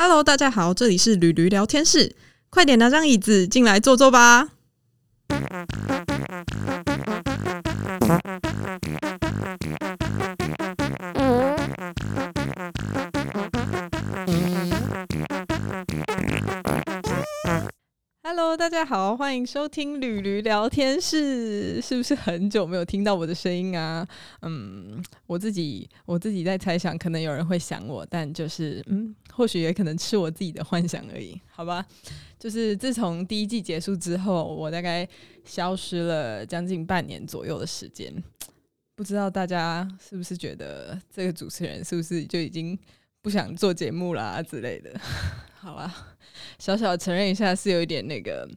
Hello，大家好，这里是驴驴聊天室，快点拿张椅子进来坐坐吧。Hello，大家好，欢迎收听驴驴聊天室。是不是很久没有听到我的声音啊？嗯，我自己我自己在猜想，可能有人会想我，但就是嗯，或许也可能是我自己的幻想而已，好吧？就是自从第一季结束之后，我大概消失了将近半年左右的时间。不知道大家是不是觉得这个主持人是不是就已经不想做节目啦之类的？好啦，小小承认一下是有一点那个，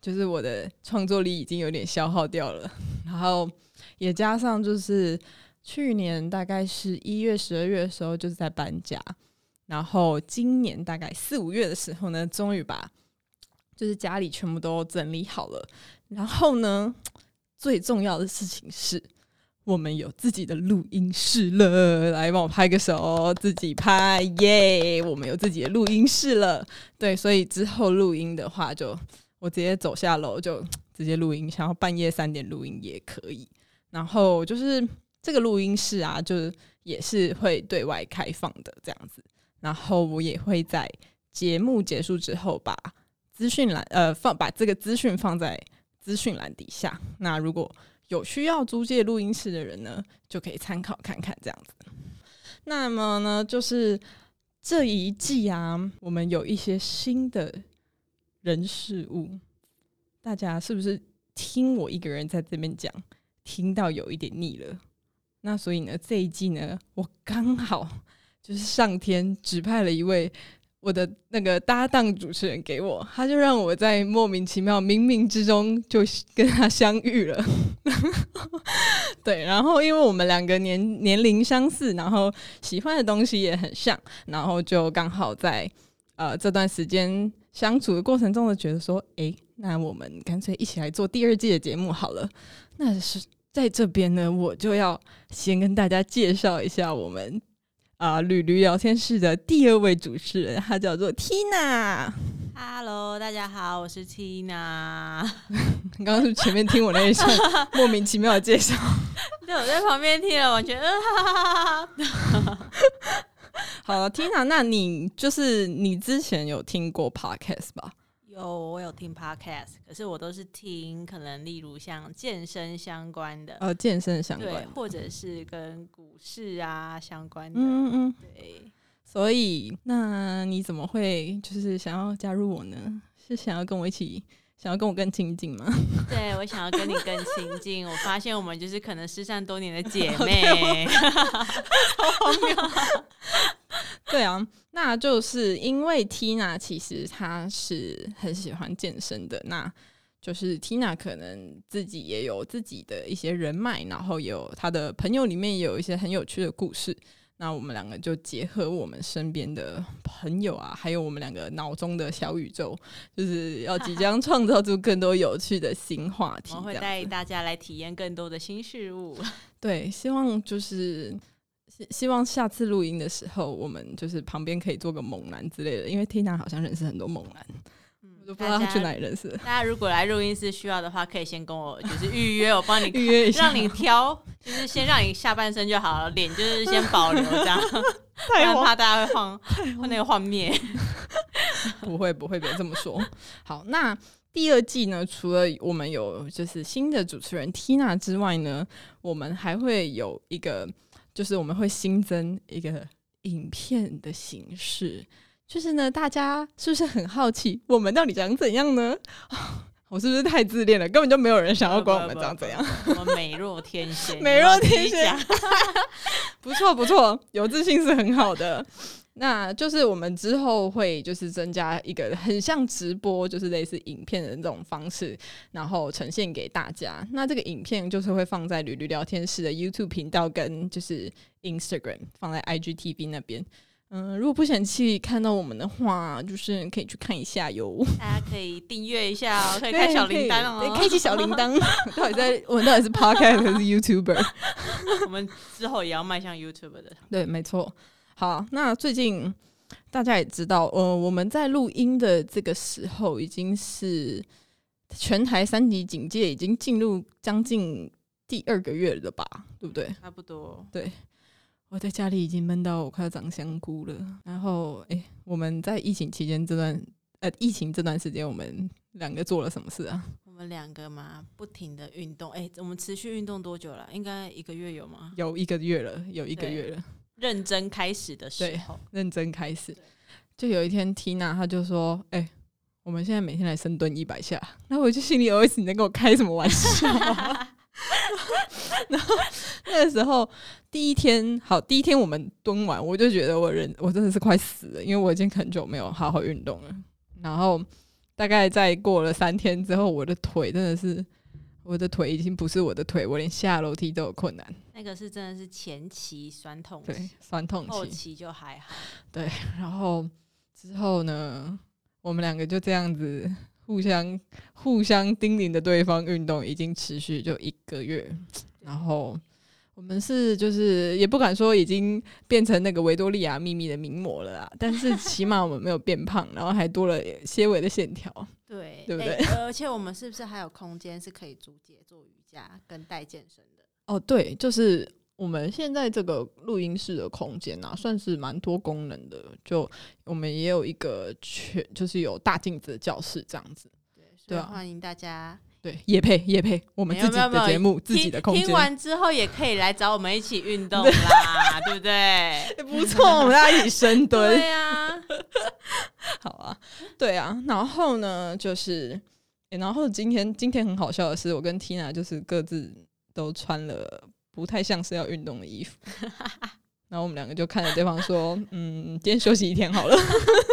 就是我的创作力已经有点消耗掉了，然后也加上就是去年大概是一月、十二月的时候就是在搬家，然后今年大概四五月的时候呢，终于把就是家里全部都整理好了，然后呢，最重要的事情是。我们有自己的录音室了，来帮我拍个手，自己拍耶！我们有自己的录音室了，对，所以之后录音的话，就我直接走下楼就直接录音，想要半夜三点录音也可以。然后就是这个录音室啊，就是也是会对外开放的这样子。然后我也会在节目结束之后把资讯栏呃放把这个资讯放在资讯栏底下。那如果有需要租借录音室的人呢，就可以参考看看这样子。那么呢，就是这一季啊，我们有一些新的人事物，大家是不是听我一个人在这边讲，听到有一点腻了？那所以呢，这一季呢，我刚好就是上天指派了一位。我的那个搭档主持人给我，他就让我在莫名其妙、冥冥之中就跟他相遇了。对，然后因为我们两个年年龄相似，然后喜欢的东西也很像，然后就刚好在呃这段时间相处的过程中，就觉得说，哎，那我们干脆一起来做第二季的节目好了。那是在这边呢，我就要先跟大家介绍一下我们。啊，驴驴聊天室的第二位主持人，他叫做 Tina。Hello，大家好，我是 Tina。刚刚是前面听我那一声 莫名其妙的介绍，对，我在旁边听了，完全嗯哈哈哈哈哈。好，Tina，那你就是你之前有听过 Podcast 吧？有，我有听 podcast，可是我都是听可能例如像健身相关的，呃，健身相关，或者是跟股市啊相关的，嗯嗯嗯，对。所以，那你怎么会就是想要加入我呢？是想要跟我一起，想要跟我更亲近吗？对，我想要跟你更亲近。我发现我们就是可能失散多年的姐 妹，好荒谬。对啊。那就是因为 Tina 其实她是很喜欢健身的，那就是 Tina 可能自己也有自己的一些人脉，然后有她的朋友里面也有一些很有趣的故事。那我们两个就结合我们身边的朋友啊，还有我们两个脑中的小宇宙，就是要即将创造出更多有趣的新话题。我会带大家来体验更多的新事物。对，希望就是。希望下次录音的时候，我们就是旁边可以做个猛男之类的，因为 Tina 好像认识很多猛男，我都不知道他去哪里认识。大家如果来录音室需要的话，可以先跟我就是预约，我帮你 预约一下，让你挑，就是先让你下半身就好了，脸就是先保留这样，不然怕大家会晃，会那个幻灭。不会不会，别这么说。好，那第二季呢，除了我们有就是新的主持人 Tina 之外呢，我们还会有一个。就是我们会新增一个影片的形式，就是呢，大家是不是很好奇我们到底长怎样呢？我是不是太自恋了？根本就没有人想要管我们长怎样。我美若天仙，美若天仙，不错不错，有自信是很好的。那就是我们之后会就是增加一个很像直播，就是类似影片的这种方式，然后呈现给大家。那这个影片就是会放在驴驴聊天室的 YouTube 频道跟就是 Instagram 放在 IGTV 那边。嗯，如果不嫌弃看到我们的话，就是可以去看一下哟。大家可以订阅一下哦，可以开小铃铛哦，开启小铃铛。到底在我们到底是 Podcast 还是 YouTuber？我们之后也要迈向 YouTuber 的。对，没错。好，那最近大家也知道，呃，我们在录音的这个时候，已经是全台三级警戒已经进入将近第二个月了吧，对不对？差不多。对，我在家里已经闷到我快要长香菇了。然后，哎，我们在疫情期间这段，呃，疫情这段时间，我们两个做了什么事啊？我们两个嘛，不停的运动。哎，我们持续运动多久了？应该一个月有吗？有一个月了，有一个月了。认真开始的时候，认真开始，就有一天，Tina 她就说：“哎，我们现在每天来深蹲一百下。”然后我就心里有一次，你在跟我开什么玩笑？然后那个时候第一天，好，第一天我们蹲完，我就觉得我人我真的是快死了，因为我已经很久没有好好运动了。然后大概再过了三天之后，我的腿真的是。我的腿已经不是我的腿，我连下楼梯都有困难。那个是真的是前期酸痛，对，酸痛期，后期就还好。对，然后之后呢，我们两个就这样子互相互相叮咛的对方运动，已经持续就一个月，然后。我们是就是也不敢说已经变成那个维多利亚秘密的名模了啦，但是起码我们没有变胖，然后还多了些微的线条，对对不对？而且我们是不是还有空间是可以租借做瑜伽跟带健身的？哦，对，就是我们现在这个录音室的空间啊，算是蛮多功能的。就我们也有一个全就是有大镜子的教室这样子，对，欢迎大家。对，也配也配，我们自己的节目，自己的空间。听完之后也可以来找我们一起运动啦，对不对？不错，我们大家一起深蹲。对呀，好啊，对啊。然后呢，就是，然后今天今天很好笑的是，我跟 Tina 就是各自都穿了不太像是要运动的衣服。然后我们两个就看着对方说：“ 嗯，今天休息一天好了，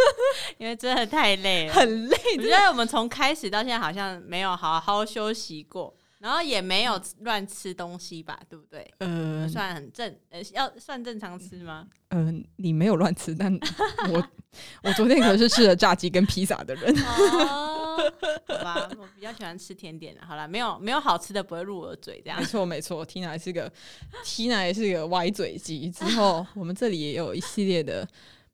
因为真的太累了，很累。我觉得我们从开始到现在好像没有好好休息过。”然后也没有乱吃东西吧，对不对？呃，算很正，呃，要算正常吃吗？嗯，你没有乱吃，但 我我昨天可是吃了炸鸡跟披萨的人。哦，好吧，我比较喜欢吃甜点的。好了，没有没有好吃的不会入我的嘴，这样。没错没错，Tina 是个 Tina 也是个歪嘴鸡。之后我们这里也有一系列的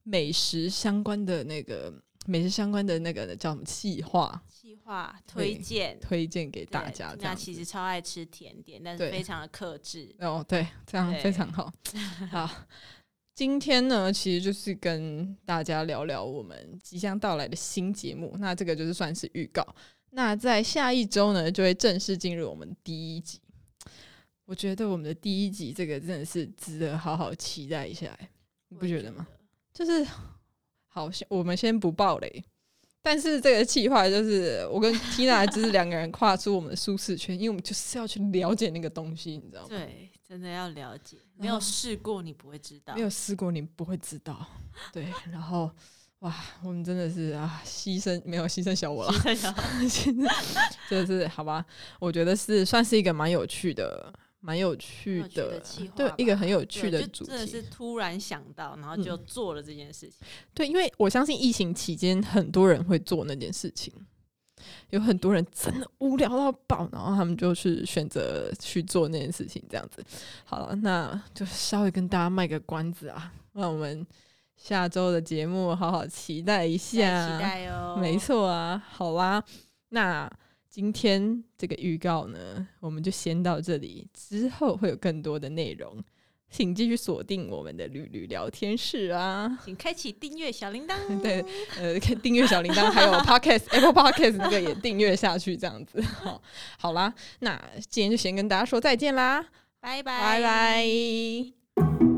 美食相关的那个。美食相关的那个叫什么？气化，气化推荐，推荐给大家。那其实超爱吃甜点，但是非常的克制。哦，对，这样非常好。好，今天呢，其实就是跟大家聊聊我们即将到来的新节目。那这个就是算是预告。那在下一周呢，就会正式进入我们第一集。我觉得我们的第一集这个真的是值得好好期待一下，你不觉得吗？就是。好，我们先不爆雷。但是这个计划就是我跟 Tina 就是两个人跨出我们的舒适圈，因为我们就是要去了解那个东西，你知道吗？对，真的要了解，没有试过你不会知道，没有试过你不会知道。对，然后哇，我们真的是啊，牺牲没有牺牲小我了，牺牲小我，现 在就是好吧？我觉得是算是一个蛮有趣的。蛮有趣的，对一个很有趣的主题，真的是突然想到，然后就做了这件事情。对，因为我相信疫情期间很多人会做那件事情，有很多人真的无聊到爆，然后他们就是选择去做那件事情，这样子。好了，那就稍微跟大家卖个关子啊，那我们下周的节目好好期待一下，期待哦，没错啊，好啦，那。今天这个预告呢，我们就先到这里，之后会有更多的内容，请继续锁定我们的绿绿聊天室啊，请开启订阅小铃铛，对，呃，订阅小铃铛，还有 Podcast Apple Podcast 那个也订阅下去，这样子，好，好啦，那今天就先跟大家说再见啦，拜拜，拜拜。